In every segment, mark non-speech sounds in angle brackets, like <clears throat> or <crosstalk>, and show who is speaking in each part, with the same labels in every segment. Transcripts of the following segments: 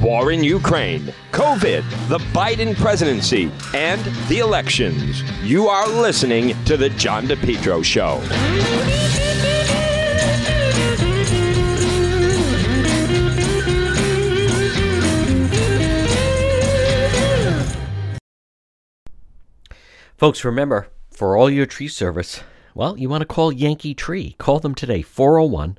Speaker 1: war in Ukraine, COVID, the Biden presidency, and the elections. You are listening to The John DePetro Show.
Speaker 2: Folks, remember, for all your tree service, well, you want to call Yankee Tree. Call them today, 401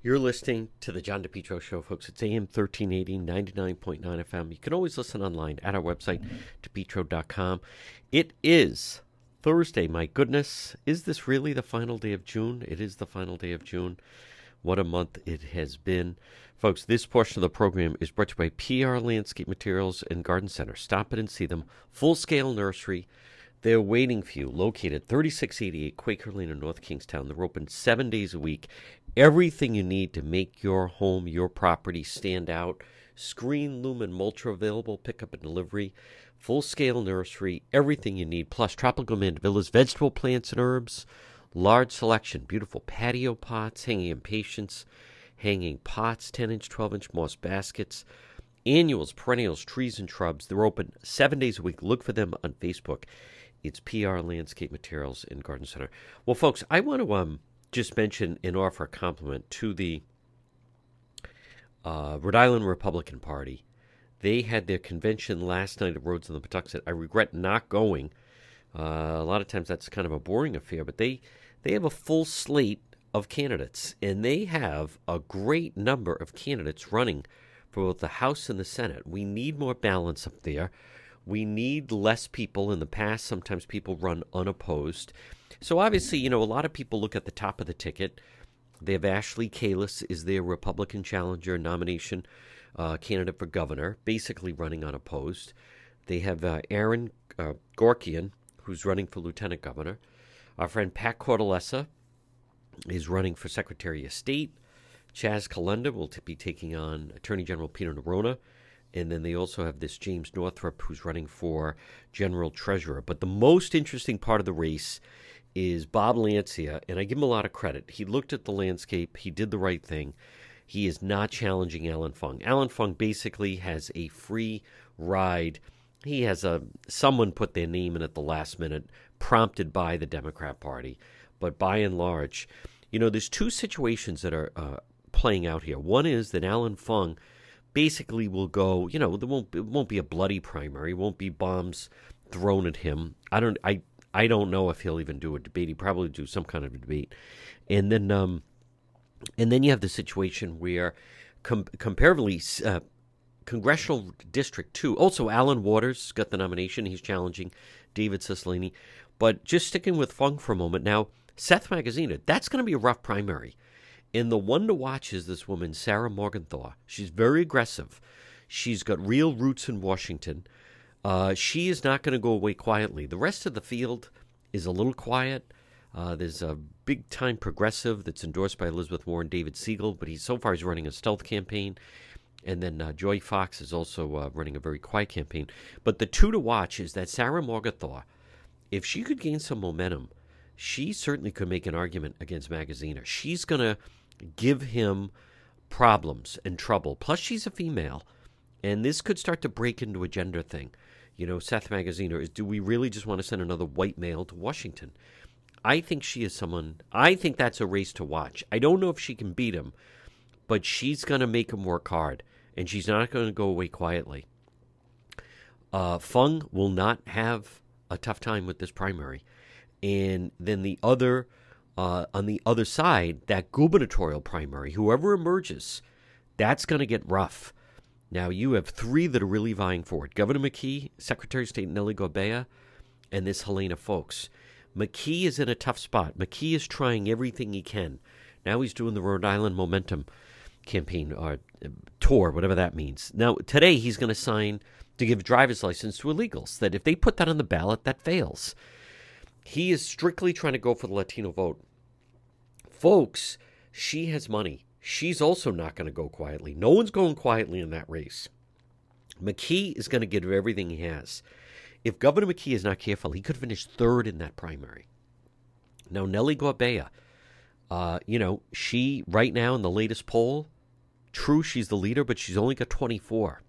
Speaker 2: You're listening to the John DePetro Show, folks. It's AM 1380, 99.9 FM. You can always listen online at our website, depetro.com. It is Thursday. My goodness, is this really the final day of June? It is the final day of June. What a month it has been. Folks, this portion of the program is brought to you by PR Landscape Materials and Garden Center. Stop it and see them. Full scale nursery. They're waiting for you, located 3688 Quaker Lane in North Kingstown. They're open seven days a week. Everything you need to make your home, your property stand out. Screen, Lumen, are available. Pickup and delivery. Full scale nursery. Everything you need. Plus, tropical mandevillas, vegetable plants and herbs. Large selection. Beautiful patio pots, hanging impatiens, hanging pots, 10 inch, 12 inch moss baskets. Annuals, perennials, trees, and shrubs. They're open seven days a week. Look for them on Facebook. It's PR Landscape Materials and Garden Center. Well, folks, I want to um, just mention and offer a compliment to the uh, Rhode Island Republican Party. They had their convention last night at Rhodes on the Pawtuxet. I regret not going. Uh, a lot of times that's kind of a boring affair, but they they have a full slate of candidates, and they have a great number of candidates running for both the House and the Senate. We need more balance up there. We need less people. In the past, sometimes people run unopposed. So obviously, you know, a lot of people look at the top of the ticket. They have Ashley Kalus is their Republican challenger nomination uh, candidate for governor, basically running unopposed. They have uh, Aaron uh, Guckian, who's running for lieutenant governor. Our friend Pat Cortellessa is running for Secretary of State. Chaz Calenda will t- be taking on Attorney General Peter Neronha. And then they also have this James Northrup who's running for General Treasurer. But the most interesting part of the race is Bob Lancia, and I give him a lot of credit. He looked at the landscape, he did the right thing. He is not challenging Alan Fung. Alan Fung basically has a free ride. He has a someone put their name in at the last minute, prompted by the Democrat Party. But by and large, you know, there's two situations that are uh, playing out here. One is that Alan Fung basically will go. You know, there won't it won't be a bloody primary. Won't be bombs thrown at him. I don't. I I don't know if he'll even do a debate. He probably do some kind of a debate, and then um, and then you have the situation where, com- comparatively, uh, congressional district two. Also, Alan Waters got the nomination. He's challenging David Cicilline. But just sticking with Fung for a moment now, Seth Magaziner. That's going to be a rough primary. And the one to watch is this woman, Sarah Morgenthau. She's very aggressive. She's got real roots in Washington. Uh, she is not going to go away quietly. The rest of the field is a little quiet. Uh, there's a big time progressive that's endorsed by Elizabeth Warren, David Segal, but he's so far he's running a stealth campaign. And then uh, Joy Fox is also uh, running a very quiet campaign. But the two to watch is that Sarah Morgenthau, if she could gain some momentum, she certainly could make an argument against Magaziner. She's going to give him problems and trouble. Plus, she's a female, and this could start to break into a gender thing. You know, Seth Magaziner is do we really just want to send another white male to Washington? I think she is someone, I think that's a race to watch. I don't know if she can beat him, but she's going to make him work hard, and she's not going to go away quietly. Uh, Fung will not have a tough time with this primary. And then the other, uh, on the other side, that gubernatorial primary, whoever emerges, that's going to get rough. Now, you have three that are really vying for it Governor McKee, Secretary of State Nellie Gorbea, and this Helena Foulkes. McKee is in a tough spot. McKee is trying everything he can. Now he's doing the Rhode Island Momentum campaign or uh, tour, whatever that means. Now, today he's going to sign to give driver's license to illegals. That if they put that on the ballot, that fails. He is strictly trying to go for the Latino vote. Folks, she has money. She's also not going to go quietly. No one's going quietly in that race. McKee is going to give everything he has. If Governor McKee is not careful, he could finish third in that primary. Now, Nellie Gorbea, uh, you know, she, right now in the latest poll, true, she's the leader, but she's only got 24.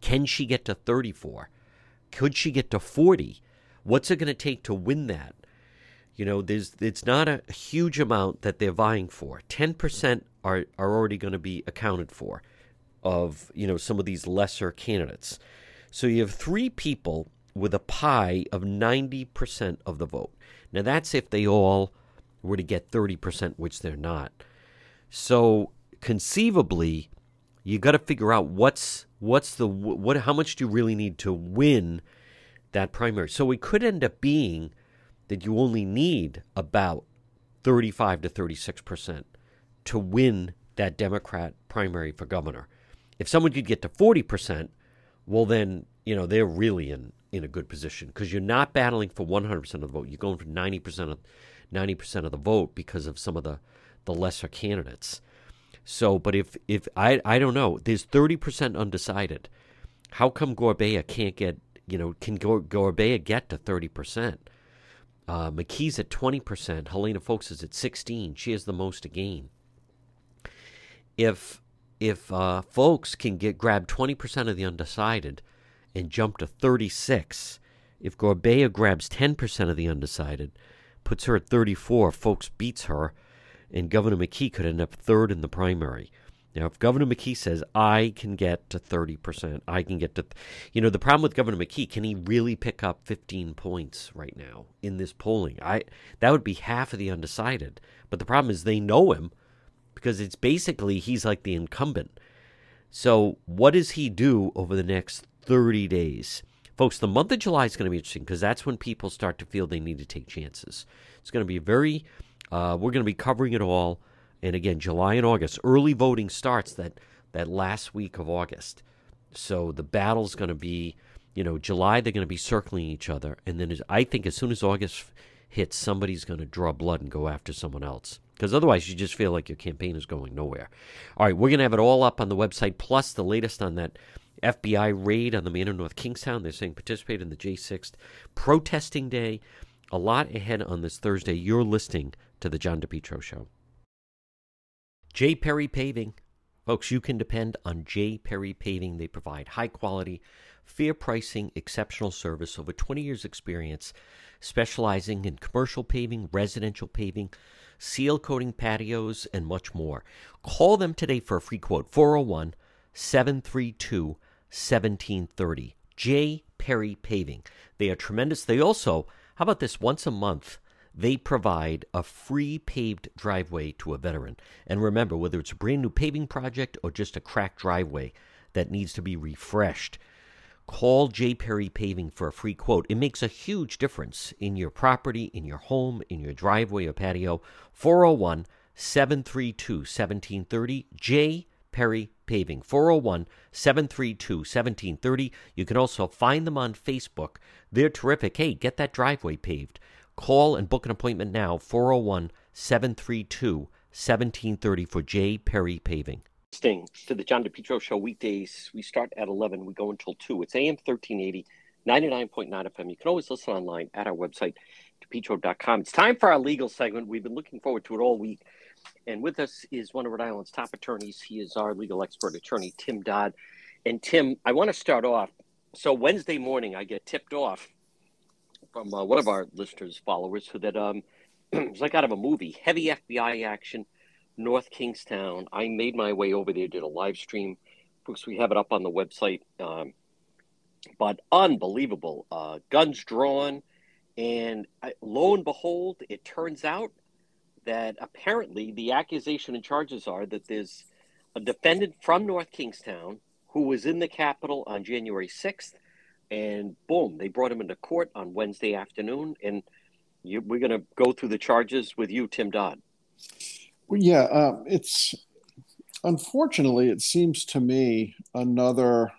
Speaker 2: Can she get to 34? Could she get to 40? What's it going to take to win that? You know, there's it's not a huge amount that they're vying for. 10% are, are already going to be accounted for of, you know, some of these lesser candidates. So you have three people with a pie of 90% of the vote. Now, that's if they all were to get 30%, which they're not. So conceivably, you got to figure out what's what's the what how much do you really need to win that primary. So it could end up being that you only need about 35 to 36% to win that Democrat primary for governor. If someone could get to 40%, well, then, you know, they're really in, in a good position because you're not battling for 100% of the vote. You're going for 90% of 90% of the vote because of some of the, the lesser candidates. So, but if, if I, I don't know, there's 30% undecided. How come Gorbea can't get, you know, can Gorbea get to 30%? Uh, McKee's at 20%. Helena Foulkes is at 16. She has the most to gain. If if uh, Foulkes can get grab 20% of the undecided and jump to 36, if Gorbea grabs 10% of the undecided, puts her at 34, Foulkes beats her, and Governor McKee could end up third in the primary. Now, if Governor McKee says, I can get to 30%, I can get to, you know, the problem with Governor McKee, can he really pick up 15 points right now in this polling? I That would be half of the undecided. But the problem is they know him because it's basically he's like the incumbent. So, what does he do over the next 30 days? Folks, the month of July is going to be interesting because that's when people start to feel they need to take chances. It's going to be very, uh, we're going to be covering it all. And again, July and August, early voting starts that, that last week of August. So the battle's going to be, you know, July, they're going to be circling each other. And then I think as soon as August hits, somebody's going to draw blood and go after someone else because otherwise you just feel like your campaign is going nowhere. All right, we're going to have it all up on the website, plus the latest on that FBI raid on the man of North Kingstown. They're saying participate in the J6th protesting day. A lot ahead on this Thursday. You're listening to the John DePetro Show. J. Perry Paving. Folks, you can depend on J. Perry Paving. They provide high quality, fair pricing, exceptional service, over 20 years' experience, specializing in commercial paving, residential paving seal coating patios, and much more. Call them today for a free quote 401 732 1730. J. Perry Paving. They are tremendous. They also, how about this, once a month, they provide a free paved driveway to a veteran. And remember, whether it's a brand new paving project or just a cracked driveway that needs to be refreshed, Call J. Perry Paving for a free quote. It makes a huge difference in your property, in your home, in your driveway or patio. 401 732 1730. J. Perry Paving. 401 732 1730. You can also find them on Facebook. They're terrific. Hey, get that driveway paved. Call and book an appointment now. 401 732 1730 for J. Perry Paving listening to the John DePetro Show weekdays. We start at 11, we go until 2. It's AM 1380, 99.9 FM. You can always listen online at our website,
Speaker 3: DePetro.com. It's time for our legal segment. We've been looking forward to it all week. And with us is one of Rhode Island's top attorneys. He is our legal expert attorney, Tim Dodd. And Tim, I want to start off. So Wednesday morning, I get tipped off from uh, one of our listeners, followers, who that um, <clears throat> it's like out of a movie, heavy FBI action, North Kingstown. I made my way over there, did a live stream. Because we have it up on the website. Um, but unbelievable. Uh, guns drawn. And I, lo and behold, it turns out that apparently the accusation and charges are that there's a defendant from North Kingstown who was in the Capitol on January 6th. And boom, they brought him into court on Wednesday afternoon. And you, we're going to go through the charges with you, Tim Dodd.
Speaker 4: Well, yeah, uh, it's unfortunately, it seems to me another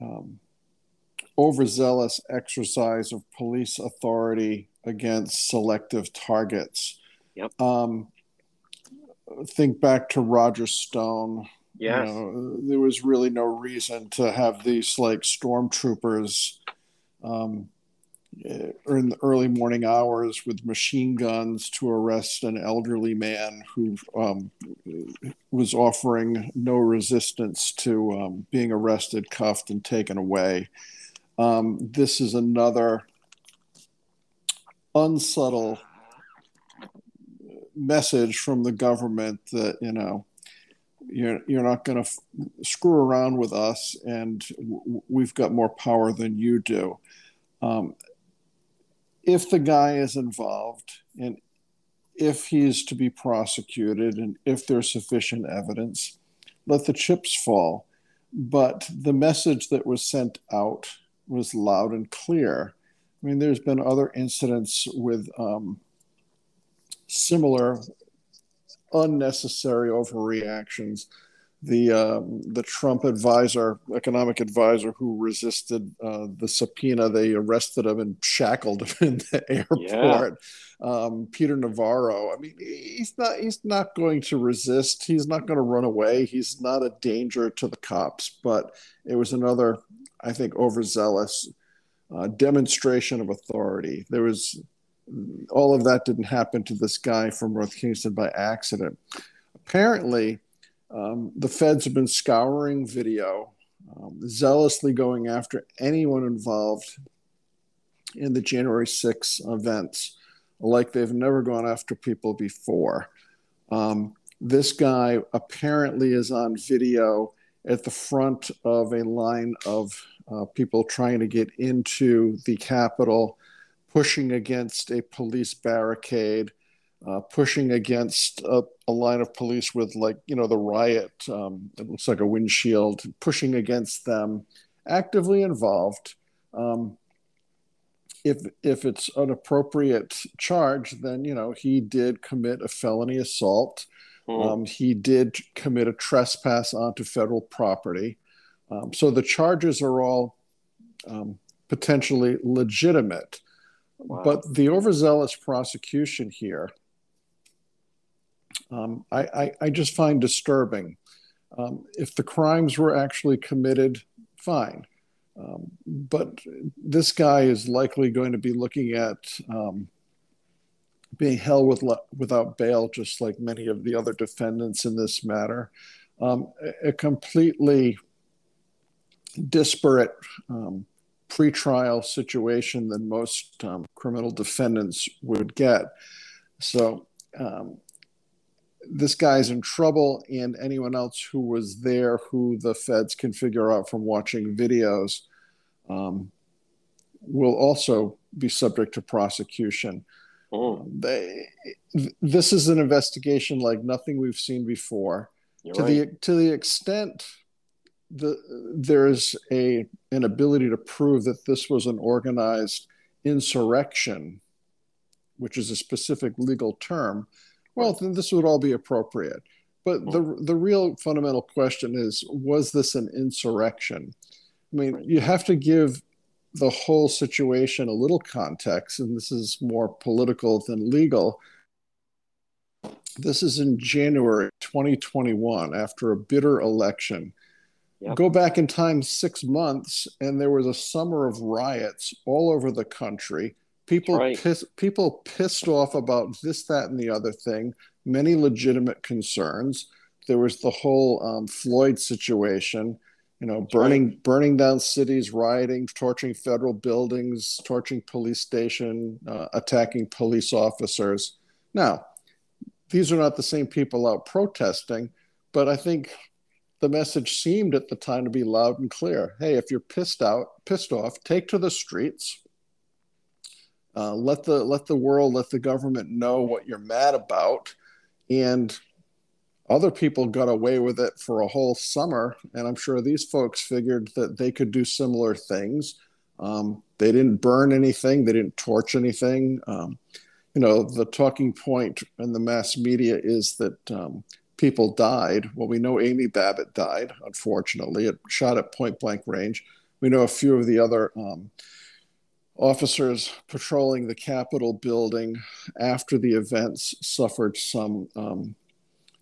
Speaker 4: um, overzealous exercise of police authority against selective targets.
Speaker 3: Yep.
Speaker 4: Um, think back to Roger Stone.
Speaker 3: Yes.
Speaker 4: You know, there was really no reason to have these like stormtroopers um, in the early morning hours with machine guns to arrest an elderly man who um, was offering no resistance to um, being arrested, cuffed, and taken away. Um, this is another unsubtle message from the government that you know you're you're not going to f- screw around with us, and w- we've got more power than you do. Um, if the guy is involved, and if he's to be prosecuted, and if there's sufficient evidence, let the chips fall. But the message that was sent out was loud and clear. I mean, there's been other incidents with um, similar unnecessary overreactions. The um, the Trump advisor, economic advisor, who resisted uh, the subpoena, they arrested him and shackled him <laughs> in the airport. Yeah. Um, Peter Navarro. I mean, he's not he's not going to resist. He's not going to run away. He's not a danger to the cops. But it was another, I think, overzealous uh, demonstration of authority. There was all of that didn't happen to this guy from North Kingstown by accident. Apparently, um, the feds have been scouring video, um, zealously going after anyone involved in the January 6 events, like they've never gone after people before. Um, this guy apparently is on video at the front of a line of uh, people trying to get into the Capitol pushing against a police barricade, uh, pushing against a, a, line of police with, like, you know, the riot, um, it looks like a windshield, pushing against them, actively involved. Um, if, if it's an appropriate charge, then, you know, he did commit a felony assault. Mm. Um, he did commit a trespass onto federal property. Um, so the charges are all um, potentially legitimate. But the overzealous prosecution here, um, I, I, I, just find disturbing. Um, if the crimes were actually committed, fine. Um, but this guy is likely going to be looking at um, being held with without bail, just like many of the other defendants in this matter. Um, a, a, completely disparate um, pretrial situation than most um, criminal defendants would get. So um, this guy's in trouble, and anyone else who was there who the feds can figure out from watching videos um, will also be subject to prosecution. Oh. They, this is an investigation like nothing we've seen before. You're to right. the to the extent the, there's a an ability to prove that this was an organized insurrection, which is a specific legal term, well, then this would all be appropriate. But the hmm. the real fundamental question is: Was this an insurrection? I mean, you have to give the whole situation a little context, and this is more political than legal. This is in January 2021, after a bitter election Yep. Go back in time six months, and there was a summer of riots all over the country, People right. piss, people pissed off about this, that, and the other thing. Many legitimate concerns. There was the whole um, Floyd situation. You know, burning right. burning down cities, rioting, torching federal buildings, torching police station, uh, attacking police officers. Now, these are not the same people out protesting, but I think the message seemed at the time to be loud and clear. Hey, if you're pissed out, pissed off, take to the streets uh, let the let the world, let the government know what you're mad about, and other people got away with it for a whole summer, and I'm sure these folks figured that they could do similar things. Um, they didn't burn anything, they didn't torch anything. Um, you know, the talking point in the mass media is that um, people died. Well, we know Amy Babbitt died, unfortunately, it shot at point blank range. We know a few of the other um, officers patrolling the Capitol building after the events suffered some. Um,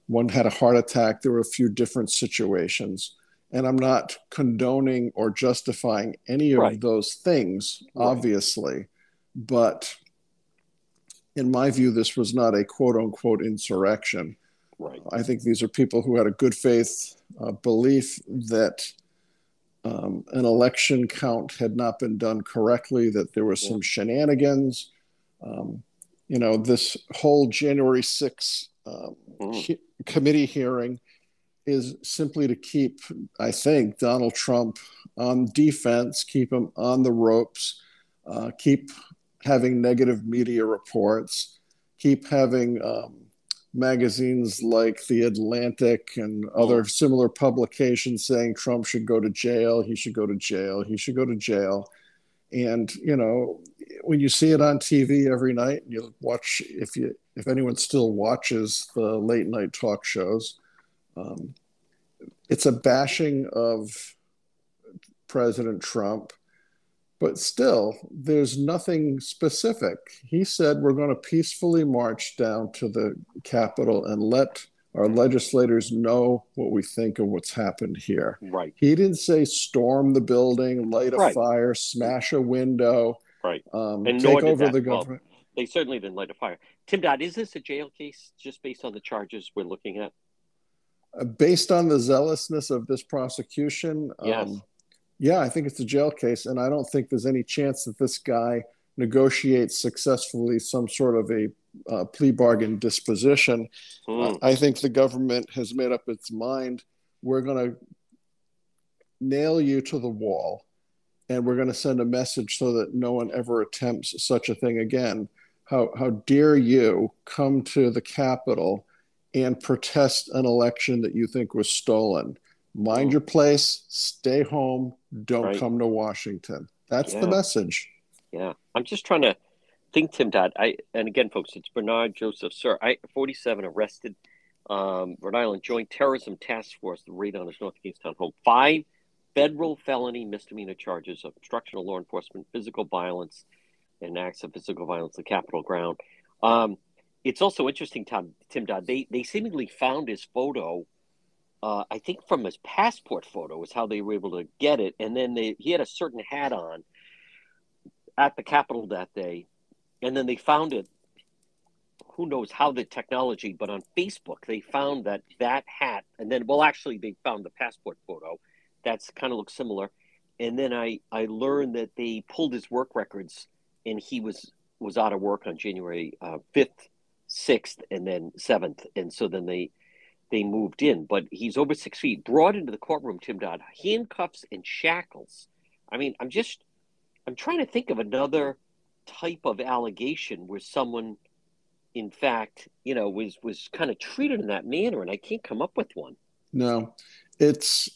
Speaker 4: one had a heart attack. There were a few different situations. And I'm not condoning or justifying any of right. those things, right. obviously. But in my view, this was not a quote unquote insurrection.
Speaker 2: Right.
Speaker 4: I think these are people who had a good faith uh, belief that um, an election count had not been done correctly, that there were some shenanigans. Um, you know, this whole January 6th um, mm. he- committee hearing is simply to keep, I think, Donald Trump on defense, keep him on the ropes, uh, keep having negative media reports, keep having um, magazines like The Atlantic and other similar publications saying Trump should go to jail, he should go to jail, he should go to jail. And, you know, when you see it on TV every night, and you watch, if you, if anyone still watches the late night talk shows, um, it's a bashing of President Trump but still, there's nothing specific. He said we're going to peacefully march down to the Capitol and let our legislators know what we think of what's happened here.
Speaker 2: Right.
Speaker 4: He didn't say storm the building, light a right. fire, smash a window,
Speaker 2: right,
Speaker 4: um, and take over the government. Well,
Speaker 2: they certainly didn't light a fire. Tim Dodd, is this a jail case just based on the charges we're looking at?
Speaker 4: Uh, based on the zealousness of this prosecution,
Speaker 2: yes. Um,
Speaker 4: yeah, I think it's a jail case, and I don't think there's any chance that this guy negotiates successfully some sort of a uh, plea bargain disposition. Mm. Uh, I think the government has made up its mind. We're going to nail you to the wall, and we're going to send a message so that no one ever attempts such a thing again. How, how dare you come to the Capitol and protest an election that you think was stolen? Mind mm. your place, stay home, don't right. come to Washington. That's yeah. the message.
Speaker 2: Yeah. I'm just trying to think, Tim Dodd. I and again, folks, it's Bernard Joseph Sirr. I 47 arrested. Um, Rhode Island Joint Terrorism Task Force, the raid on his North Kingstown home. Five federal felony misdemeanor charges of obstruction of law enforcement, physical violence, and acts of physical violence the Capitol ground. Um, it's also interesting, Tom, Tim Dodd. They they seemingly found his photo uh, I think from his passport photo is how they were able to get it. And then they, he had a certain hat on at the Capitol that day. And then they found it, who knows how the technology, but on Facebook, they found that that hat. And then, well, actually, they found the passport photo. That's kind of looks similar. And then I, I learned that they pulled his work records and he was, was out of work on January uh, 5th, 6th, and then 7th. And so then they, they moved in, but he's over six feet, brought into the courtroom, Tim Dodd, handcuffs and shackles. I mean, I'm just, I'm trying to think of another type of allegation where someone, in fact, you know, was was kind of treated in that manner, and I can't come up with one.
Speaker 4: No, it's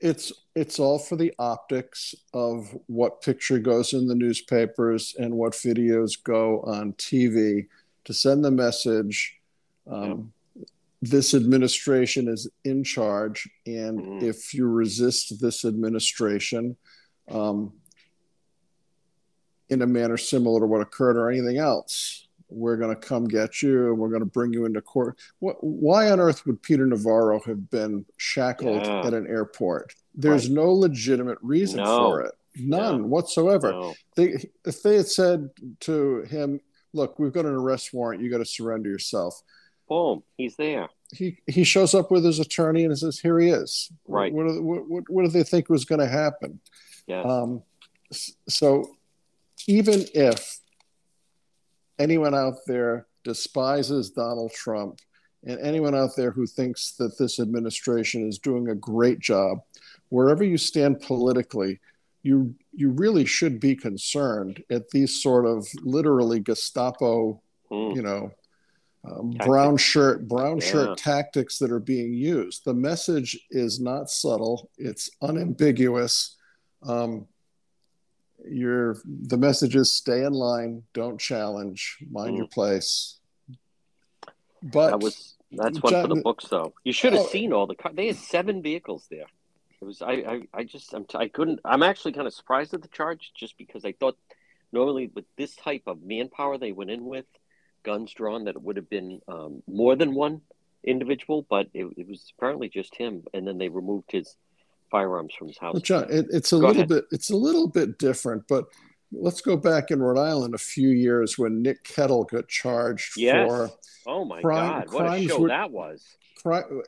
Speaker 4: it's it's all for the optics of what picture goes in the newspapers and what videos go on TV to send the message. Um, this administration is in charge, and mm. if you resist this administration um, in a manner similar to what occurred or anything else, we're going to come get you and we're going to bring you into court. What, why on earth would Peter Navarro have been shackled yeah. at an airport? There's right. no legitimate reason no. for it. none yeah. whatsoever. No. They, if they had said to him, "Look, we've got an arrest warrant. You got to surrender yourself,"
Speaker 3: boom, he's there.
Speaker 4: He he shows up with his attorney and says, "Here he is."
Speaker 3: Right.
Speaker 4: What what, what, what do they think was going to happen?
Speaker 3: Yeah.
Speaker 4: Um, so even if anyone out there despises Donald Trump and anyone out there who thinks that this administration is doing a great job, wherever you stand politically, you you really should be concerned at these sort of literally Gestapo, mm. you know, um, brown shirt brown yeah. shirt tactics that are being used. The message is not subtle; it's unambiguous. Um, your the message is stay in line, don't challenge, mind mm. your place. But
Speaker 3: that was that's one John, for the books, though. You should have oh, seen all the cars. They had seven vehicles there. It was I I, I just I'm t- I couldn't. I'm actually kind of surprised at the charge, just because I thought normally with this type of manpower they went in with, guns drawn, that it would have been um, more than one individual, but it, it was apparently just him. And then they removed his firearms from his house.
Speaker 4: Well, John, it, it's a go little ahead. bit it's a little bit different, but let's go back in Rhode Island a few years when Nick Kettle got charged yes. for
Speaker 3: oh my crime, god, what a show that was!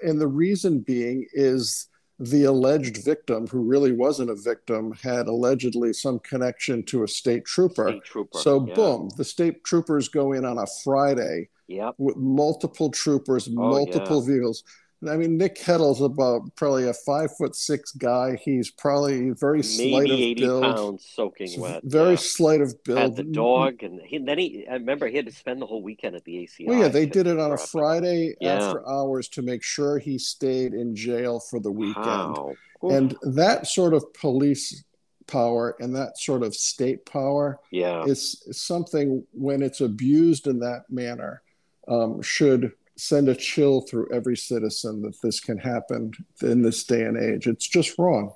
Speaker 4: and the reason being is the alleged victim, who really wasn't a victim, had allegedly some connection to a state trooper.
Speaker 3: State trooper
Speaker 4: so
Speaker 3: yeah.
Speaker 4: boom, the state troopers go in on a Friday
Speaker 3: yep.
Speaker 4: with multiple troopers, oh, multiple yeah. vehicles. I mean, Nick Kettle's about probably a five foot six guy. He's probably very Maybe slight of 80 build,
Speaker 3: pounds soaking wet.
Speaker 4: Very yeah. slight of build.
Speaker 3: Had the dog, and, he, and then he. I remember he had to spend the whole weekend at the ACI.
Speaker 4: Well, yeah, they did it on a Friday yeah. after hours to make sure he stayed in jail for the weekend. Wow. And that sort of police power and that sort of state power,
Speaker 3: yeah,
Speaker 4: is something when it's abused in that manner um, should send a chill through every citizen that this can happen in this day and age. It's just wrong.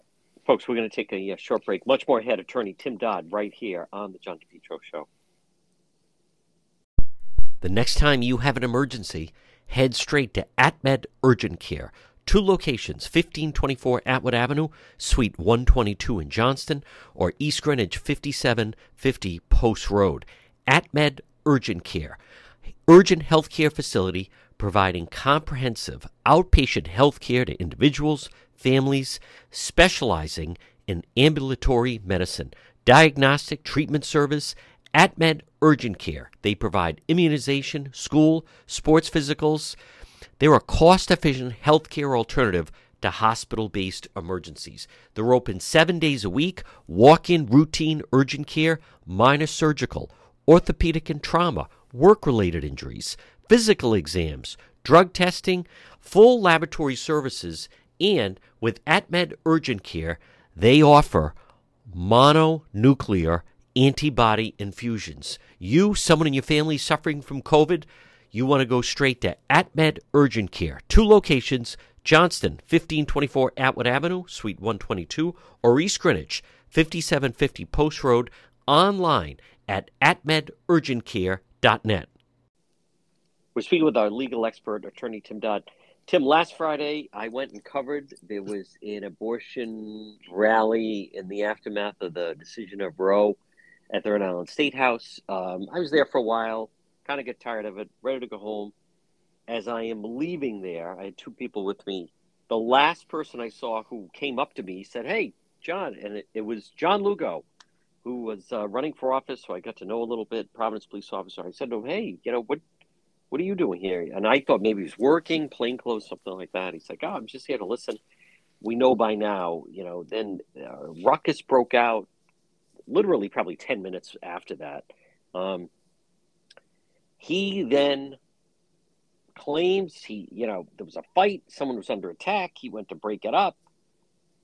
Speaker 3: Folks, we're going to take a, a short break. Much more ahead. Attorney Tim Dodd right here on the John DePetro Show.
Speaker 2: The next time you have an emergency, head straight to AtMed Urgent Care. Two locations 1524 Atwood Avenue, Suite 122 in Johnston, or East Greenwich 5750 Post Road. AtMed Urgent Care. Urgent healthcare facility providing comprehensive outpatient health care to individuals, families, specializing in ambulatory medicine, diagnostic treatment service, AtMed Urgent Care. They provide immunization, school, sports physicals. They're a cost efficient healthcare alternative to hospital based emergencies. They're open seven days a week, walk in routine urgent care, minor surgical, orthopedic and trauma, work related injuries, physical exams, drug testing, full laboratory services, and with AtMed Urgent Care, they offer mononuclear antibody infusions. You, someone in your family suffering from COVID, you want to go straight to AtMed Urgent Care. Two locations Johnston, 1524 Atwood Avenue, Suite 122, or East Greenwich, 5750 Post Road, online at atmedurgentcare.net.
Speaker 3: We're speaking with our legal expert, attorney Tim Dodd. Tim, last Friday I went and covered. There was an abortion rally in the aftermath of the decision of Roe at the Rhode Island State House. Um, I was there for a while, kind of get tired of it, ready to go home. As I am leaving there, I had two people with me. The last person I saw who came up to me said, "Hey, John," and it, it was John Lugo, who was uh, running for office. So I got to know a little bit. Providence police officer. I said to him, "Hey, you know what? What are you doing here? And I thought maybe he was working, plain clothes, something like that. He's like, oh, I'm just here to listen. We know by now, you know, then uh, ruckus broke out literally probably 10 minutes after that. Um, he then claims he, you know, there was a fight, someone was under attack. He went to break it up.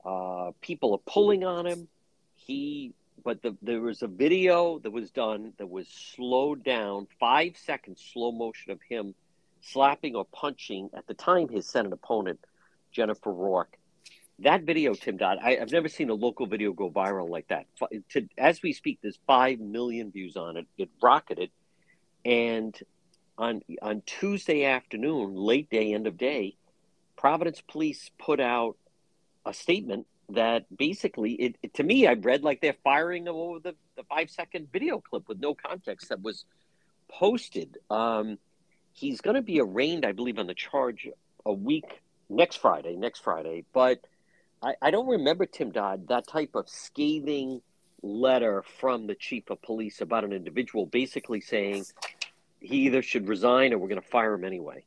Speaker 3: Uh, people are pulling on him. He but the, there was a video that was done that was slowed down, five seconds slow motion of him slapping or punching at the time his Senate opponent, Jennifer Rourke. That video, Tim Dodd, I, have never seen a local video go viral like that. To, as we speak, there's five million views on it. It rocketed, and on on Tuesday afternoon, late day, end of day, Providence Police put out a statement that basically, it, it, to me, I read like they're firing over the, the five second video clip with no context that was posted. Um, he's going to be arraigned, I believe, on the charge a week next Friday, next Friday. But I, I don't remember, Tim Dodd, that type of scathing letter from the chief of police about an individual basically saying he either should resign or we're going to fire him anyway.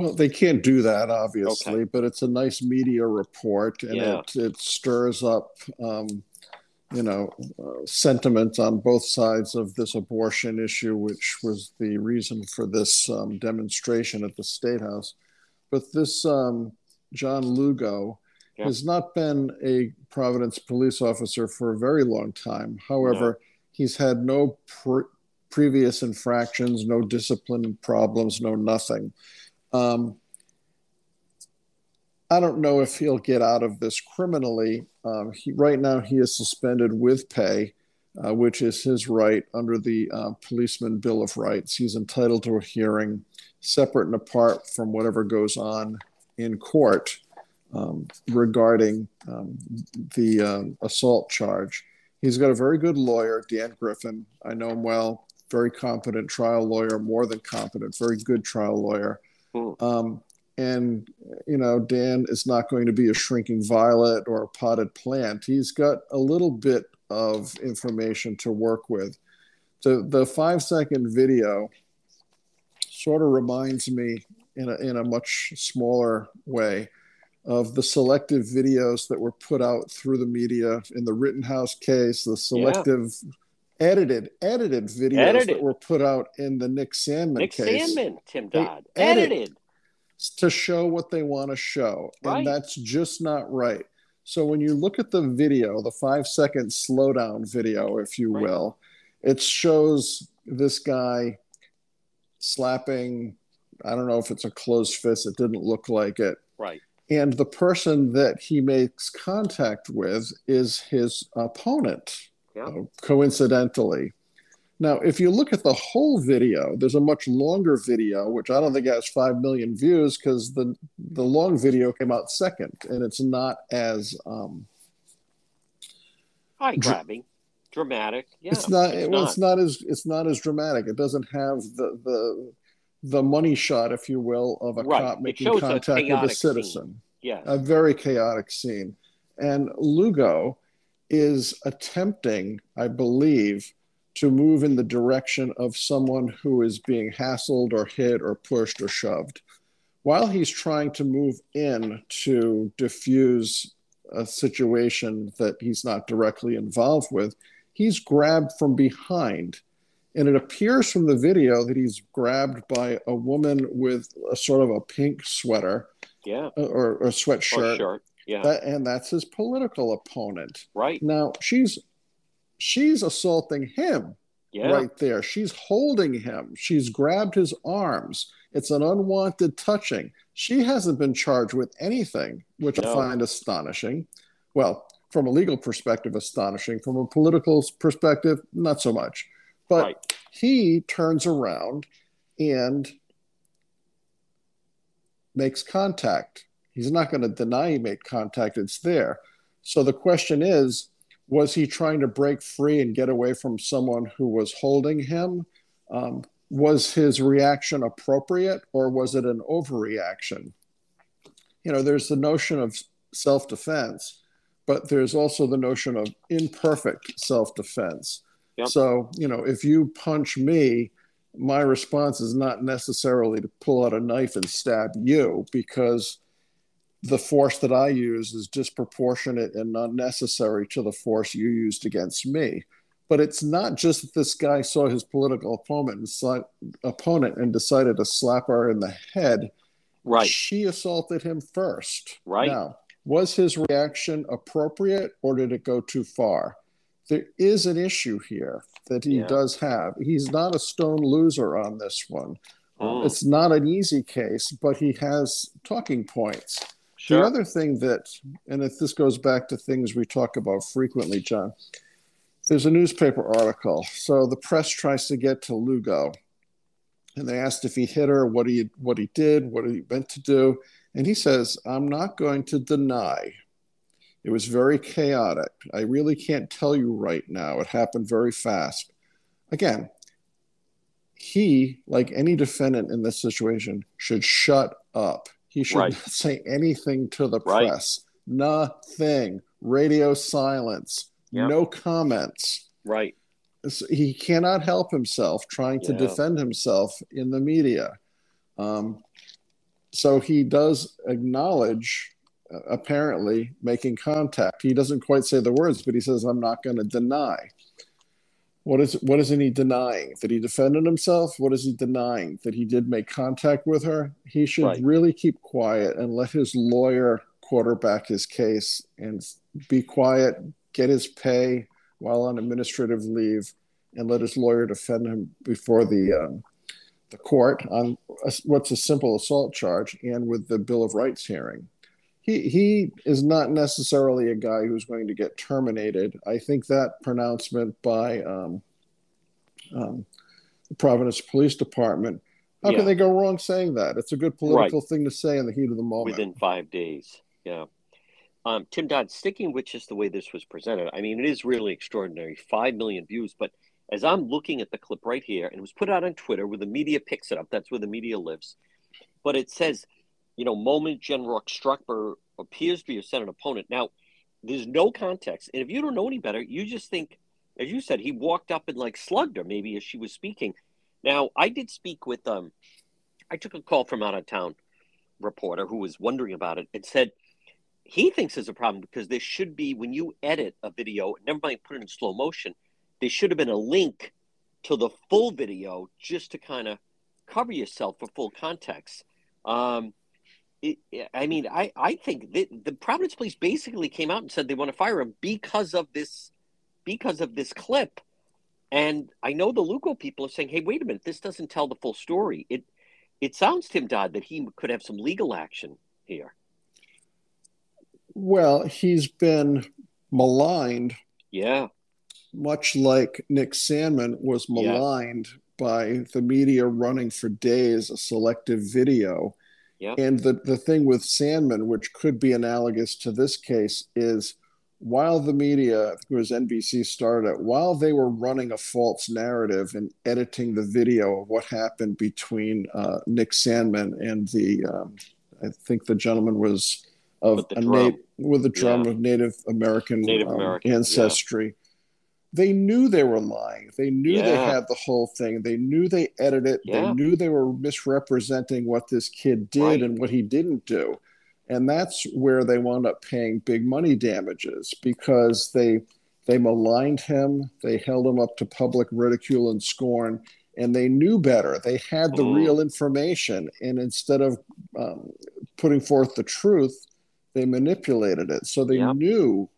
Speaker 4: Well, they can't do that, obviously, okay. but it's a nice media report, and yeah. it it stirs up, um, you know, uh, sentiment on both sides of this abortion issue, which was the reason for this um, demonstration at the state house. But this um, John Lugo yeah. has not been a Providence police officer for a very long time. However, no. he's had no pre- previous infractions, no discipline problems, no nothing. Um, I don't know if he'll get out of this criminally. Um, he, right now, he is suspended with pay, uh, which is his right under the uh, Policeman Bill of Rights. He's entitled to a hearing separate and apart from whatever goes on in court um, regarding um, the um, assault charge. He's got a very good lawyer, Dan Griffin. I know him well, very competent trial lawyer, more than competent, very good trial lawyer. Hmm. Um, and you know, Dan is not going to be a shrinking violet or a potted plant. He's got a little bit of information to work with. The the five second video sort of reminds me in a in a much smaller way of the selective videos that were put out through the media in the Rittenhouse case, the selective yeah edited edited videos edited. that were put out in the Nick Sandmann
Speaker 3: Nick
Speaker 4: case.
Speaker 3: Sandmann, Tim Dodd, edited. edited
Speaker 4: to show what they want to show, right. and that's just not right. So when you look at the video, the five second slowdown video, if you right. will, it shows this guy slapping. I don't know if it's a closed fist. It didn't look like it.
Speaker 3: Right.
Speaker 4: And the person that he makes contact with is his opponent yeah. uh, coincidentally. Now, if you look at the whole video, there's a much longer video, which I don't think has five million views because the the long video came out second, and it's not as um,
Speaker 3: eye grabbing, dramatic. Yeah,
Speaker 4: it's not. It's, well, not. it's not as it's not as dramatic. It doesn't have the the the money shot, if you will, of a right. cop making contact a with a citizen.
Speaker 3: Yeah,
Speaker 4: a very chaotic scene. And Lugo is attempting, I believe, to move in the direction of someone who is being hassled or hit or pushed or shoved. While he's trying to move in to diffuse a situation that he's not directly involved with, he's grabbed from behind. And it appears from the video that he's grabbed by a woman with a sort of a pink sweater
Speaker 3: yeah.
Speaker 4: or, or a sweatshirt.
Speaker 3: Or. Yeah.
Speaker 4: That, and that's his political opponent.
Speaker 3: Right.
Speaker 4: Now she's she's assaulting him yeah. right there. She's holding him. She's grabbed his arms. It's an unwanted touching. She hasn't been charged with anything, which no. I find astonishing. Well, from a legal perspective, astonishing. From a political perspective, not so much. But right. he turns around and makes contact He's not going to deny he made contact, it's there. So the question is was he trying to break free and get away from someone who was holding him? Um, was his reaction appropriate or was it an overreaction? You know, there's the notion of self defense, but there's also the notion of imperfect self defense. Yep. So, you know, if you punch me, my response is not necessarily to pull out a knife and stab you because the force that I use is disproportionate and unnecessary to the force you used against me. But it's not just that this guy saw his political opponent and, opponent and decided to slap her in the head.
Speaker 3: Right.
Speaker 4: She assaulted him first.
Speaker 3: Right.
Speaker 4: Now, was his reaction appropriate or did it go too far? There is an issue here that he yeah. does have. He's not a stone loser on this one. Mm. It's not an easy case, but he has talking points. Sure. The other thing that, and if this goes back to things we talk about frequently, John, there's a newspaper article. So the press tries to get to Lugo, and they asked if he hit her, what he what he did, what he meant to do, and he says, "I'm not going to deny It was very chaotic. I really can't tell you right now. It happened very fast. Again, he, like any defendant in this situation, should shut up. He should right. not <laughs> say anything to the right. press. Nothing. Radio silence. Yep. No comments.
Speaker 2: Right.
Speaker 4: he cannot help himself trying to yeah. defend himself in the media. Um, so he does acknowledge apparently making contact. He doesn't quite say the words, but he says, "I'm not going to deny." What is what isn't he denying? That he defended himself? What is he denying? That he did make contact with her? He should right. really keep quiet and let his lawyer quarterback his case and be quiet, get his pay while on administrative leave, and let his lawyer defend him before the um, the court on a, what's a simple assault charge and with the Bill of Rights hearing he he is not necessarily a guy who's going to get terminated. I think that pronouncement by um, um, the Providence Police Department. How yeah. can they go wrong saying that? It's a good political right. thing to say in the heat of the moment.
Speaker 2: Within five days, yeah. Um, Tim Dodd, sticking with just the way this was presented, I mean, it is really extraordinary. Five million views, but as I'm looking at the clip right here, and it was put out on Twitter where the media picks it up. That's where the media lives. But it says you know, moment General Struckber appears to be a Senate opponent. Now, there's no context. And if you don't know any better, you just think, as you said, he walked up and like slugged her maybe as she was speaking. Now, I did speak with, um, I took a call from out of town reporter who was wondering about it and said he thinks there's a problem because there should be, when you edit a video, never mind put it in slow motion, there should have been a link to the full video just to kind of cover yourself for full context. Um, it, I mean, I, I think that the Providence Police basically came out and said they want to fire him because of this, because of this clip. And I know the Lugo people are saying, "Hey, wait a minute, this doesn't tell the full story." It, it sounds Tim Dodd that he could have some legal action here.
Speaker 4: Well, he's been maligned.
Speaker 2: Yeah.
Speaker 4: Much like Nick Sandmann was maligned yeah. by the media running for days a selective video
Speaker 2: Yep.
Speaker 4: And the, the thing with Sandmann, which could be analogous to this case, is while the media, I think it was NBC started it, while they were running a false narrative and editing the video of what happened between uh, Nick Sandmann and the, um, I think the gentleman was of a na- with a drum yeah. of Native American, Native um, American ancestry they knew they were lying. They knew yeah. they had the whole thing. They knew they edited. Yeah. They knew they were misrepresenting what this kid did right. and what he didn't do. And that's where they wound up paying big money damages because they they maligned him, they held him up to public ridicule and scorn, and they knew better. They had the mm. real information, and instead of um, putting forth the truth, they manipulated it. So they yep. knew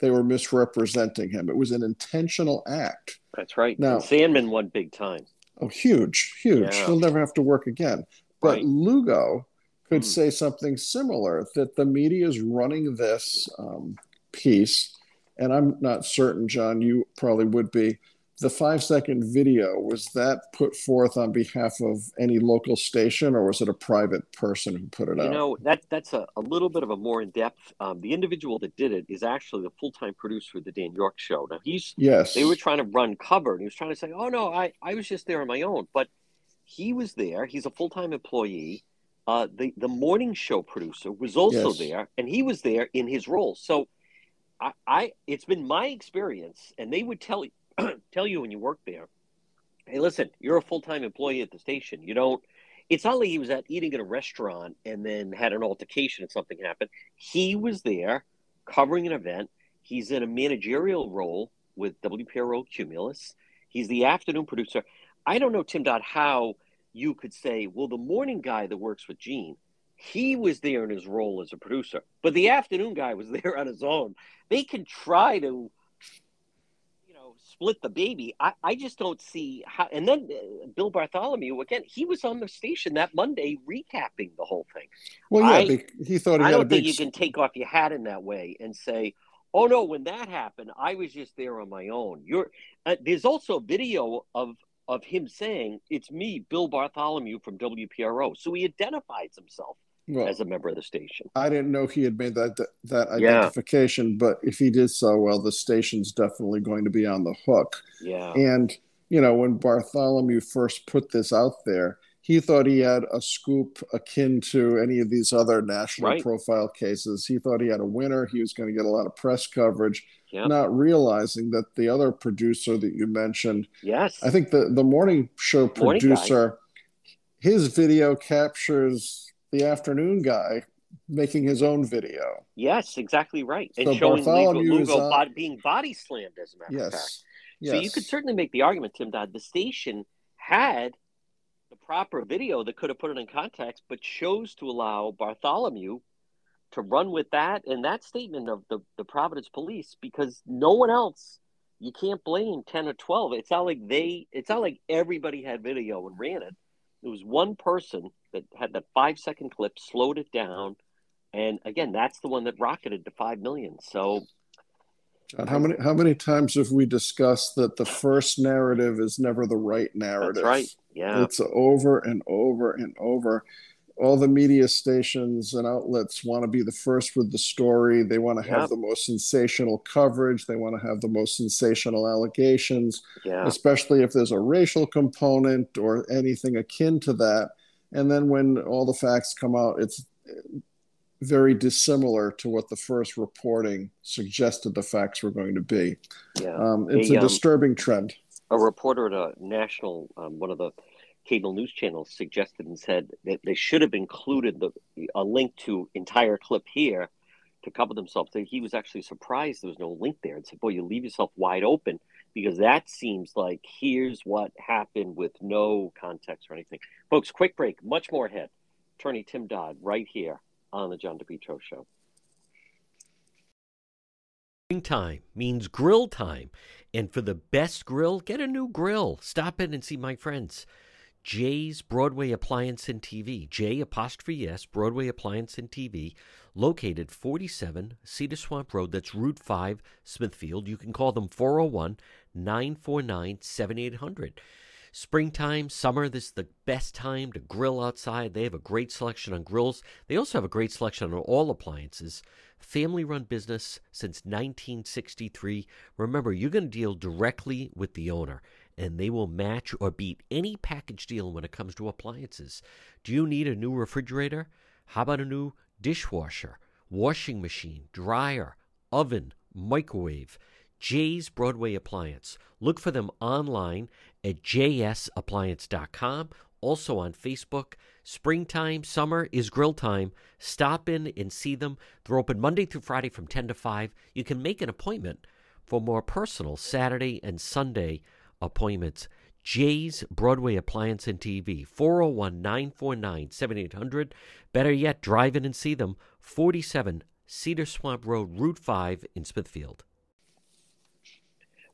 Speaker 4: they were misrepresenting him. It was an intentional act.
Speaker 2: That's right. Now, and Sandmann won big time.
Speaker 4: Oh, huge, huge. Yeah. He'll never have to work again. But right. Lugo could mm. say something similar that the media is running this um, piece, and I'm not certain, John, you probably would be, the five second video was that put forth on behalf of any local station or was it a private person who put it
Speaker 2: you
Speaker 4: out?
Speaker 2: you know that that's a, a little bit of a more in-depth um, the individual that did it is actually the full-time producer of the Dan Yorke show. Now he's
Speaker 4: yes.
Speaker 2: they were trying to run cover and he was trying to say oh no i, I was just there on my own. But he was there he's a full-time employee uh, the, the morning show producer was also yes. there and he was there in his role. So I, I it's been my experience and they would tell <clears throat> tell you when you work there, hey, listen, you're a full time employee at the station. You don't. It's not like he was at eating at a restaurant and then had an altercation and something happened. He was there covering an event. He's in a managerial role with WPRO Cumulus. He's the afternoon producer. I don't know, Tim Dodd, how you could say, well, the morning guy that works with Gene, he was there in his role as a producer, but the afternoon guy was <laughs> there on his own. They can try to split the baby. I, I just don't see how. And then uh, Bill Bartholomew again. He was on the station that Monday recapping the whole thing.
Speaker 4: Well, yeah, I, he thought he
Speaker 2: I don't
Speaker 4: think
Speaker 2: you can take off your hat in that way and say, "Oh no, when that happened, I was just there on my own." You're uh, there's also video of of him saying, "It's me, Bill Bartholomew from WPRO." So he identifies himself
Speaker 3: well, as a member of the station.
Speaker 4: I didn't know he had made that that identification, yeah. but if he did so, well, the station's definitely going to be on the hook.
Speaker 3: Yeah.
Speaker 4: And you know, when Bartholomew first put this out there, he thought he had a scoop akin to any of these other national right. profile cases. He thought he had a winner. He was going to get a lot of press coverage, yep. not realizing that the other producer that you mentioned,
Speaker 3: yes,
Speaker 4: I think the the morning show producer, his video captures the afternoon guy making his own video.
Speaker 3: Yes, exactly right, and so showing Bartholomew Lugo, Lugo body, being body slammed as a matter yes. of fact. Yes. So you could certainly make the argument, Tim Dodd, the station had the proper video that could have put it in context, but chose to allow Bartholomew to run with that and that statement of the, the Providence police because no one else you can't blame 10 or 12 it's not like they it's not like everybody had video and ran it it was one person that had that five second clip slowed it down and again that's the one that rocketed to 5 million so
Speaker 4: John, how many how many times have we discussed that the first narrative is never the right narrative? That's
Speaker 3: right. Yeah.
Speaker 4: It's over and over and over. All the media stations and outlets want to be the first with the story. They want to have the most sensational coverage. They want to have the most sensational allegations,
Speaker 3: yeah.
Speaker 4: especially if there's a racial component or anything akin to that. And then when all the facts come out, it's very dissimilar to what the first reporting suggested the facts were going to be.
Speaker 3: Yeah.
Speaker 4: Um, it's a, a um, disturbing trend.
Speaker 3: A reporter at a national, um, one of the cable news channels, suggested and said that they should have included the, a link to entire clip here to cover themselves. He was actually surprised there was no link there and said, Boy, you leave yourself wide open because that seems like here's what happened with no context or anything. Folks, quick break, much more ahead. Attorney Tim Dodd right here on the John DePetro Show.
Speaker 2: Springtime means grill time. And for the best grill, get a new grill. Stop in and see my friends. J's Broadway Appliance and TV. J apostrophe S, Broadway Appliance and TV, located 47 Cedar Swamp Road. That's Route 5, Smithfield. You can call them 401 949 7800. Springtime, summer, this is the best time to grill outside. They have a great selection on grills. They also have a great selection on all appliances. Family run business since 1963. Remember, you're going to deal directly with the owner, and they will match or beat any package deal when it comes to appliances. Do you need a new refrigerator? How about a new dishwasher, washing machine, dryer, oven, microwave? J's Broadway Appliance. Look for them online at jsappliance.com. Also on Facebook. Springtime, summer is grill time. Stop in and see them. They're open Monday through Friday from 10 to 5. You can make an appointment for more personal Saturday and Sunday appointments. J's Broadway Appliance and TV, 401 949 7800. Better yet, drive in and see them, 47 Cedar Swamp Road, Route 5 in Smithfield.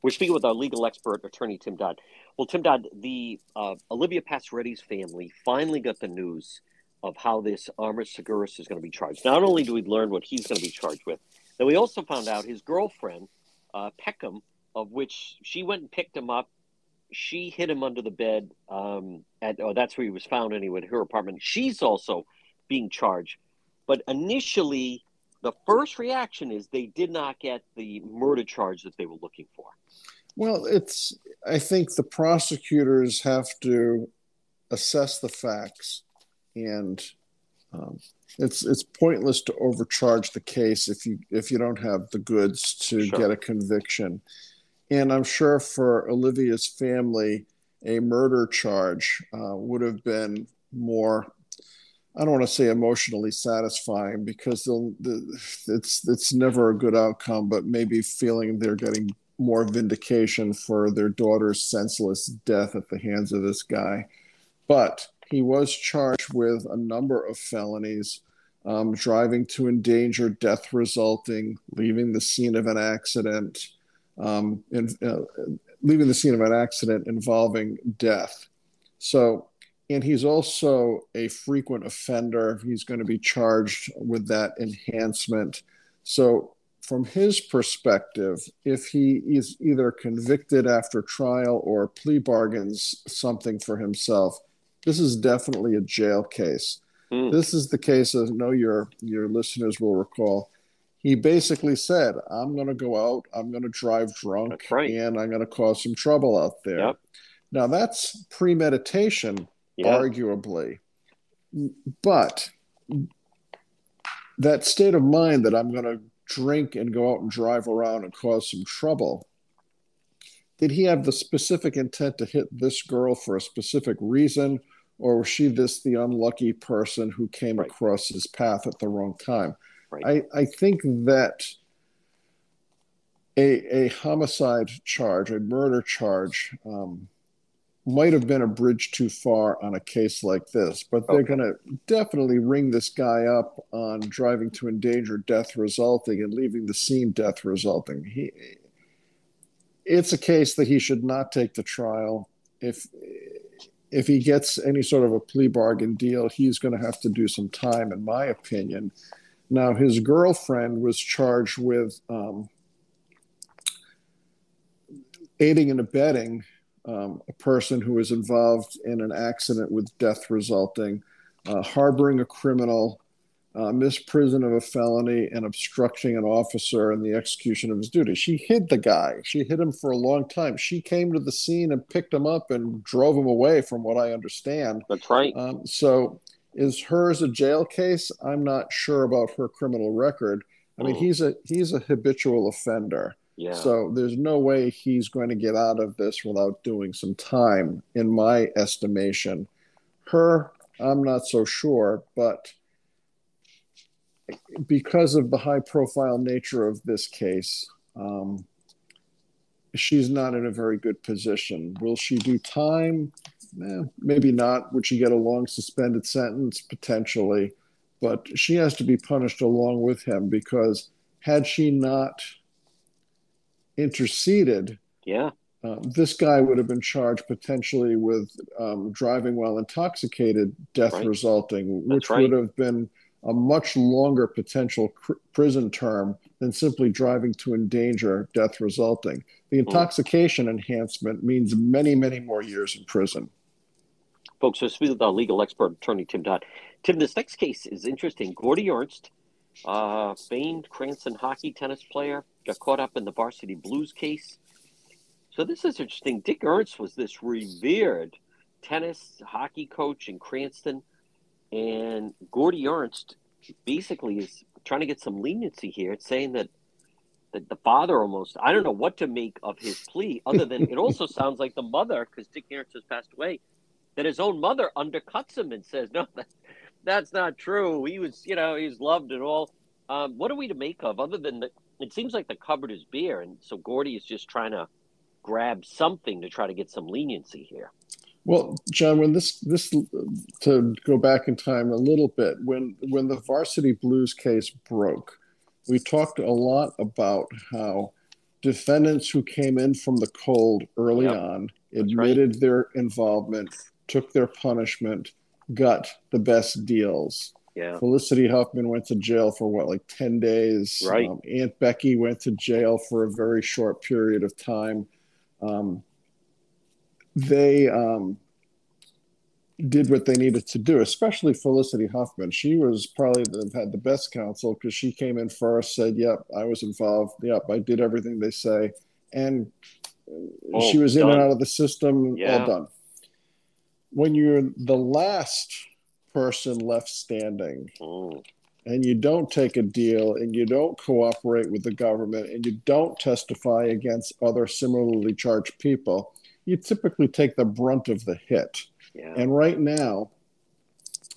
Speaker 3: We're speaking with our legal expert, attorney Tim Dodd. Well, Tim Dodd, the uh, Olivia Passaretti's family finally got the news of how this Armis Seguris is going to be charged. Not only do we learn what he's going to be charged with, then we also found out his girlfriend, uh, Peckham, of which she went and picked him up. She hid him under the bed. Um, at oh, that's where he was found anyway, in her apartment. She's also being charged, but initially the first reaction is they did not get the murder charge that they were looking for.
Speaker 4: Well, it's, I think the prosecutors have to assess the facts and um, it's it's pointless to overcharge the case if you if you don't have the goods to sure. get a conviction. And I'm sure for Olivia's family, a murder charge uh, would have been more I don't want to say emotionally satisfying because the, it's it's never a good outcome, but maybe feeling they're getting more vindication for their daughter's senseless death at the hands of this guy. But he was charged with a number of felonies, um, driving to endanger death resulting, leaving the scene of an accident, um, in, uh, leaving the scene of an accident involving death. So and he's also a frequent offender. He's going to be charged with that enhancement. So, from his perspective, if he is either convicted after trial or plea bargains something for himself, this is definitely a jail case. Mm-hmm. This is the case, as I know your your listeners will recall. He basically said, "I'm going to go out. I'm going to drive drunk,
Speaker 3: right.
Speaker 4: and I'm going to cause some trouble out there."
Speaker 3: Yep.
Speaker 4: Now that's premeditation, yep. arguably, but that state of mind that I'm going to drink and go out and drive around and cause some trouble did he have the specific intent to hit this girl for a specific reason or was she this the unlucky person who came right. across his path at the wrong time right. I, I think that a, a homicide charge a murder charge um, might have been a bridge too far on a case like this but they're okay. going to definitely ring this guy up on driving to endanger death resulting and leaving the scene death resulting he it's a case that he should not take the trial. If if he gets any sort of a plea bargain deal, he's going to have to do some time, in my opinion. Now, his girlfriend was charged with um, aiding and abetting um, a person who was involved in an accident with death resulting, uh, harboring a criminal, uh, misprision of a felony and obstructing an officer in the execution of his duty. She hid the guy. She hid him for a long time. She came to the scene and picked him up and drove him away, from what I understand.
Speaker 3: That's right.
Speaker 4: Um, so, is hers a jail case? I'm not sure about her criminal record. I mean, mm. he's a he's a habitual offender.
Speaker 3: Yeah.
Speaker 4: So there's no way he's going to get out of this without doing some time, in my estimation. Her, I'm not so sure, but because of the high profile nature of this case, um, she's not in a very good position. Will she do time? Eh, maybe not. Would she get a long suspended sentence? Potentially. But she has to be punished along with him because had she not interceded,
Speaker 3: yeah,
Speaker 4: uh, this guy would have been charged potentially with um, driving while intoxicated, death right. resulting, which right. would have been a much longer potential cr- prison term than simply driving to endanger death resulting. The hmm. intoxication enhancement means many, many more years in prison.
Speaker 3: Folks, so speak with our legal expert attorney Tim Dodd. Tim, this next case is interesting. Gordy Ernst, uh, famed Cranston hockey tennis player, got caught up in the varsity blues case. So this is interesting. Dick Ernst was this revered tennis hockey coach in Cranston and Gordy Ernst basically is trying to get some leniency here. It's saying that that the father almost I don't know what to make of his plea, other than it also <laughs> sounds like the mother, because Dick Ernst has passed away, that his own mother undercuts him and says, No, that, that's not true. He was, you know, he's loved and all. Um, what are we to make of other than that? It seems like the cupboard is bare, and so Gordy is just trying to grab something to try to get some leniency here.
Speaker 4: Well, John, when this this to go back in time a little bit, when when the Varsity Blues case broke, we talked a lot about how defendants who came in from the cold early yep. on admitted right. their involvement, took their punishment, got the best deals.
Speaker 3: Yeah.
Speaker 4: Felicity Huffman went to jail for what, like 10 days.
Speaker 3: Right.
Speaker 4: Um, Aunt Becky went to jail for a very short period of time. Um, they um, did what they needed to do, especially Felicity Huffman. She was probably the, had the best counsel because she came in first, said, "Yep, I was involved. Yep, I did everything they say," and oh, she was done. in and out of the system, yeah. all done. When you're the last person left standing,
Speaker 3: mm.
Speaker 4: and you don't take a deal, and you don't cooperate with the government, and you don't testify against other similarly charged people you typically take the brunt of the hit.
Speaker 3: Yeah.
Speaker 4: And right now,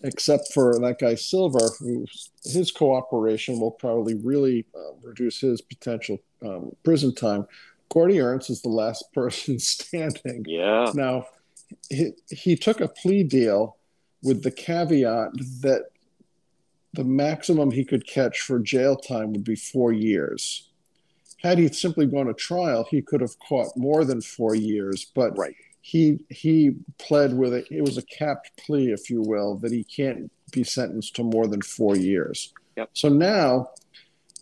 Speaker 4: except for that guy Silver, who his cooperation will probably really uh, reduce his potential um, prison time. Gordy Ernst is the last <laughs> person standing.
Speaker 3: Yeah.
Speaker 4: Now, he, he took a plea deal with the caveat that the maximum he could catch for jail time would be four years had he simply gone to trial, he could have caught more than four years. But
Speaker 3: right.
Speaker 4: he he pled with it. It was a capped plea, if you will, that he can't be sentenced to more than four years.
Speaker 3: Yep.
Speaker 4: So now,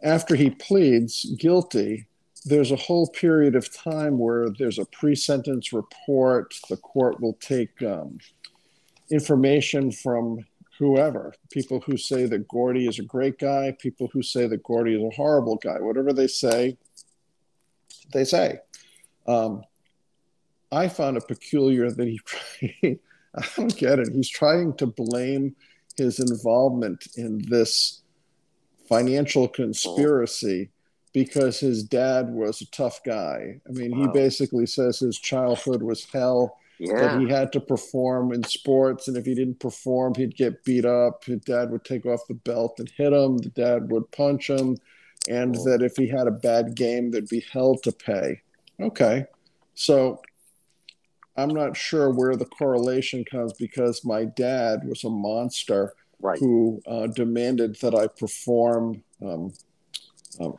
Speaker 4: after he pleads guilty, there's a whole period of time where there's a pre-sentence report. The court will take um, information from whoever, people who say that Gordy is a great guy, people who say that Gordy is a horrible guy, whatever they say, they say. Um, I found it peculiar that he, I don't get it. He's trying to blame his involvement in this financial conspiracy because his dad was a tough guy. I mean, wow. he basically says his childhood was hell. Yeah. That he had to perform in sports, and if he didn't perform, he'd get beat up. His dad would take off the belt and hit him. The dad would punch him, and that if he had a bad game, there'd be hell to pay. Okay, so I'm not sure where the correlation comes because my dad was a monster right. who uh, demanded that I perform um, um,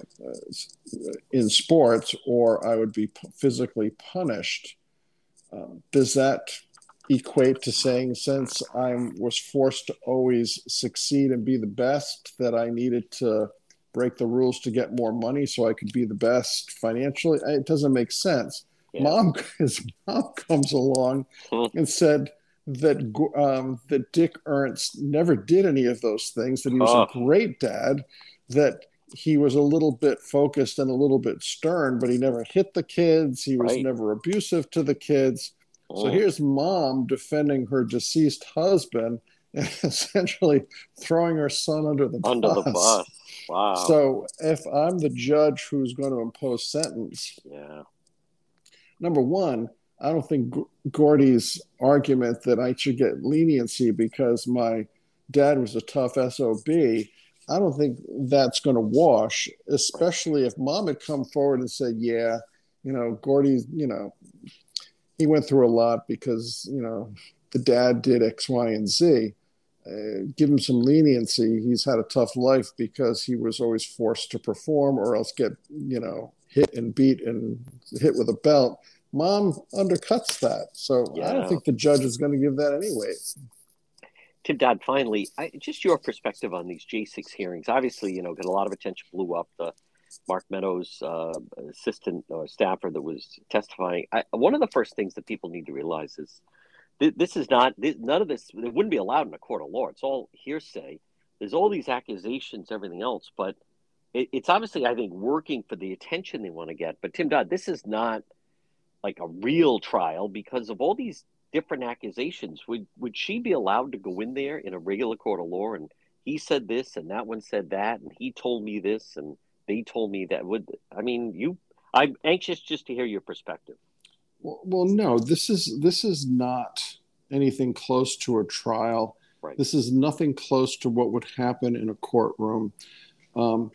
Speaker 4: in sports or I would be physically punished. Um, does that equate to saying since I was forced to always succeed and be the best that I needed to break the rules to get more money so I could be the best financially? It doesn't make sense. Yeah. Mom, <laughs> his mom comes along and said, that um, that Dick Ernst never did any of those things. That he was oh. a great dad. That he was a little bit focused and a little bit stern, but he never hit the kids. He was right. never abusive to the kids. Oh. So here's mom defending her deceased husband and <laughs> essentially throwing her son under the
Speaker 3: under bus. the bus. Wow.
Speaker 4: So if I'm the judge who's going to impose sentence,
Speaker 3: yeah.
Speaker 4: Number one, I don't think Gordy's argument that I should get leniency because my dad was a tough SOB, I don't think that's going to wash, especially if mom had come forward and said, yeah, you know, Gordy, you know, he went through a lot because, you know, the dad did X, Y, and Z. Uh, give him some leniency. He's had a tough life because he was always forced to perform or else get, you know, hit and beat and hit with a belt mom undercuts that. So yeah. I don't think the judge is going to give that anyway.
Speaker 3: Tim Dodd, finally, I, just your perspective on these J6 hearings. Obviously, you know, got a lot of attention, blew up the Mark Meadows uh, assistant or staffer that was testifying. I, one of the first things that people need to realize is th- this is not, th- none of this, it wouldn't be allowed in a court of law. It's all hearsay. There's all these accusations, everything else, but it, it's obviously, I think, working for the attention they want to get. But Tim Dodd, this is not – like a real trial because of all these different accusations. Would would she be allowed to go in there in a regular court of law and he said this and that one said that and he told me this and they told me that would I mean you I'm anxious just to hear your perspective.
Speaker 4: Well, well no, this is this is not anything close to a trial. Right. This is nothing close to what would happen in a courtroom. Um,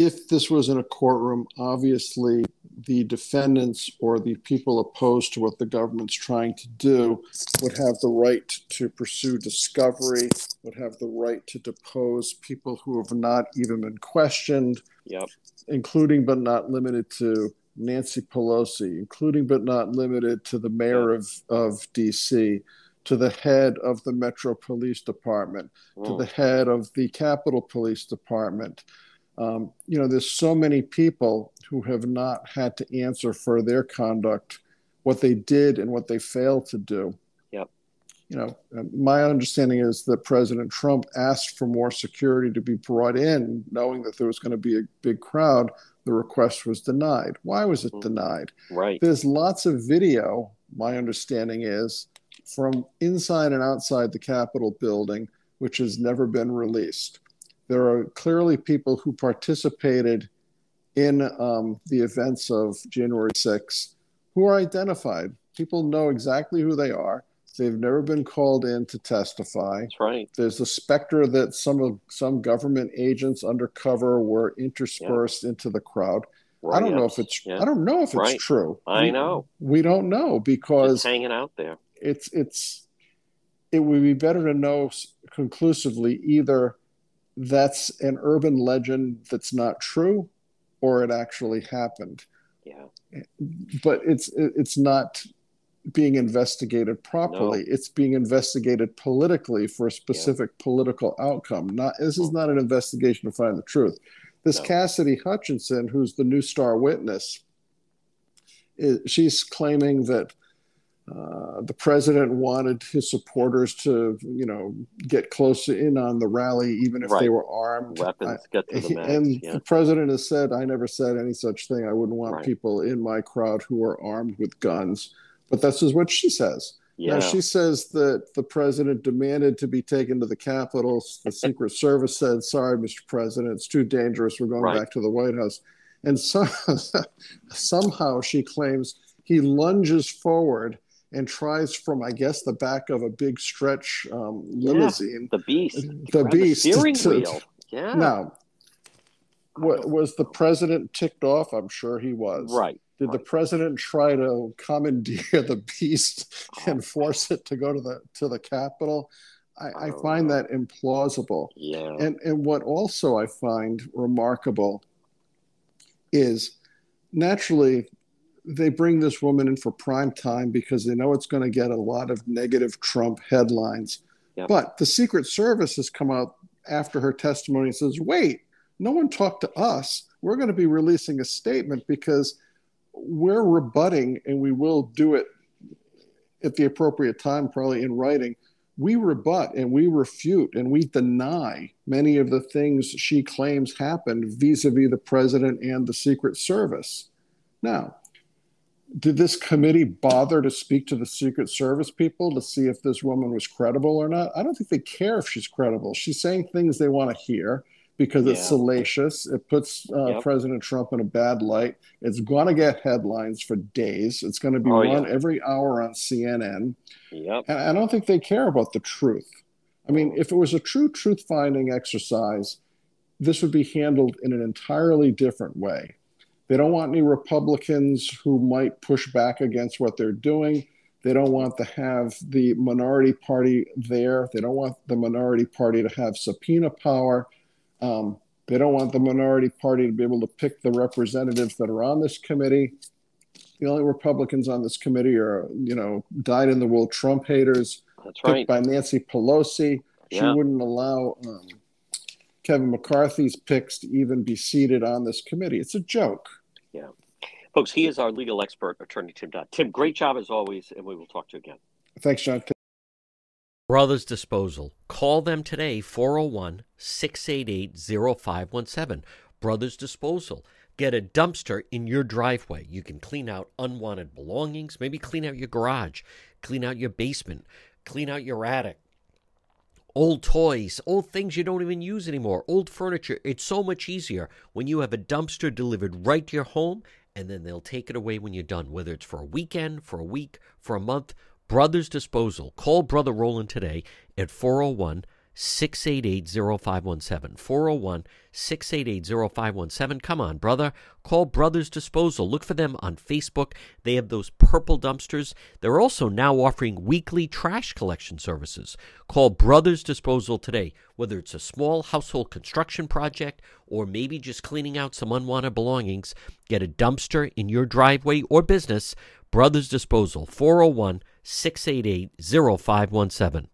Speaker 4: if this was in a courtroom, obviously the defendants or the people opposed to what the government's trying to do would have the right to pursue discovery, would have the right to depose people who have not even been questioned,
Speaker 3: yep.
Speaker 4: including but not limited to Nancy Pelosi, including but not limited to the mayor of, of DC, to the head of the Metro Police Department, mm. to the head of the Capitol Police Department um, you know, there's so many people who have not had to answer for their conduct, what they did and what they failed to do.
Speaker 3: Yep.
Speaker 4: You know, my understanding is that President Trump asked for more security to be brought in, knowing that there was going to be a big crowd. The request was denied. Why was it mm-hmm. denied?
Speaker 3: Right.
Speaker 4: There's lots of video, my understanding is, from inside and outside the Capitol building, which has never been released there are clearly people who participated in um, the events of January 6th who are identified. People know exactly who they are. They've never been called in to testify.
Speaker 3: That's right.
Speaker 4: There's a specter that some of some government agents undercover were interspersed yeah. into the crowd. Right, I don't know if it's yeah. I don't know if it's right. true.
Speaker 3: I
Speaker 4: we,
Speaker 3: know.
Speaker 4: We don't know because
Speaker 3: hanging out there.
Speaker 4: It's it's it would be better to know conclusively either that's an urban legend that's not true or it actually happened
Speaker 3: yeah
Speaker 4: but it's it's not being investigated properly no. it's being investigated politically for a specific yeah. political outcome not this is not an investigation to find the truth this no. cassidy hutchinson who's the new star witness is, she's claiming that uh, the president wanted his supporters to, you know, get close in on the rally, even if
Speaker 3: Right.
Speaker 4: they were armed.
Speaker 3: Weapons
Speaker 4: I-
Speaker 3: get to the max.
Speaker 4: and
Speaker 3: yeah.
Speaker 4: the president has said, I never said any such thing. I wouldn't want
Speaker 3: Right.
Speaker 4: people in my crowd who are armed with guns. But this is what she says.
Speaker 3: yeah.
Speaker 4: Now, she says that the president demanded to be taken to the Capitol. The Secret Service said, Sorry, Mr. President, it's too dangerous. We're going
Speaker 3: Right.
Speaker 4: back to the White House. And so, <laughs> somehow she claims he lunges forward and tries from, I guess, the back of a big stretch um, limousine.
Speaker 3: the beast.
Speaker 4: The
Speaker 3: Grab
Speaker 4: beast
Speaker 3: steering
Speaker 4: to-
Speaker 3: wheel. Yeah.
Speaker 4: Now, wa- was the president ticked off? I'm sure he was.
Speaker 3: Right.
Speaker 4: Did the president try to commandeer <laughs> the beast oh, and force it to go to the to the Capitol? I, I
Speaker 3: Oh.
Speaker 4: find that implausible.
Speaker 3: Yeah.
Speaker 4: And and what also I find remarkable is naturally they bring this woman in for prime time because they know it's going to get a lot of negative Trump headlines.
Speaker 3: Yep.
Speaker 4: But the Secret Service has come out after her testimony and says, wait, no one talked to us. We're going to be releasing a statement because we're rebutting, and we will do it at the appropriate time, probably in writing. We rebut and we refute and we deny many of the things she claims happened vis a vis the president and the Secret Service. Now, did this committee bother to speak to the Secret Service people to see if this woman was credible or not? I don't think they care if she's credible. She's saying things they want to hear because it's
Speaker 3: Yeah.
Speaker 4: salacious. It puts uh,
Speaker 3: Yep.
Speaker 4: President Trump in a bad light. It's going to get headlines for days. It's going to be
Speaker 3: Oh,
Speaker 4: run
Speaker 3: yeah.
Speaker 4: every hour on CNN.
Speaker 3: Yep.
Speaker 4: And I don't think they care about the truth. I mean, if it was a true truth finding exercise, this would be handled in an entirely different way. They don't want any Republicans who might push back against what they're doing. They don't want to have the minority party there. They don't want the minority party to have subpoena power. Um, they don't want the minority party to be able to pick the representatives that are on this committee. The only Republicans on this committee are, you know, dyed in the wool Trump haters
Speaker 3: That's
Speaker 4: picked
Speaker 3: right.
Speaker 4: by Nancy Pelosi. She wouldn't allow um, Kevin McCarthy's picks to even be seated on this committee. It's a joke. Yeah.
Speaker 3: Folks, he is our legal expert, Attorney Tim Dodd. Tim, great job as always, and we will talk to you again.
Speaker 4: Thanks, John.
Speaker 2: Brothers Disposal. Call them today, 401 688 0517. Brothers Disposal. Get a dumpster in your driveway. You can clean out unwanted belongings, maybe clean out your garage, clean out your basement, clean out your attic. Old toys, old things you don't even use anymore, old furniture. It's so much easier when you have a dumpster delivered right to your home and then they'll take it away when you're done, whether it's for a weekend, for a week, for a month. Brothers Disposal. Call Brother Roland today at 401 688 0517. 401 688 0517. Come on, brother. Call Brothers Disposal. Look for them on Facebook. They have those purple dumpsters. They're also now offering weekly trash collection services. Call Brothers Disposal today, whether it's a small household construction project or maybe just cleaning out some unwanted belongings. Get a dumpster in your driveway or business. Brothers Disposal, 401 688 0517.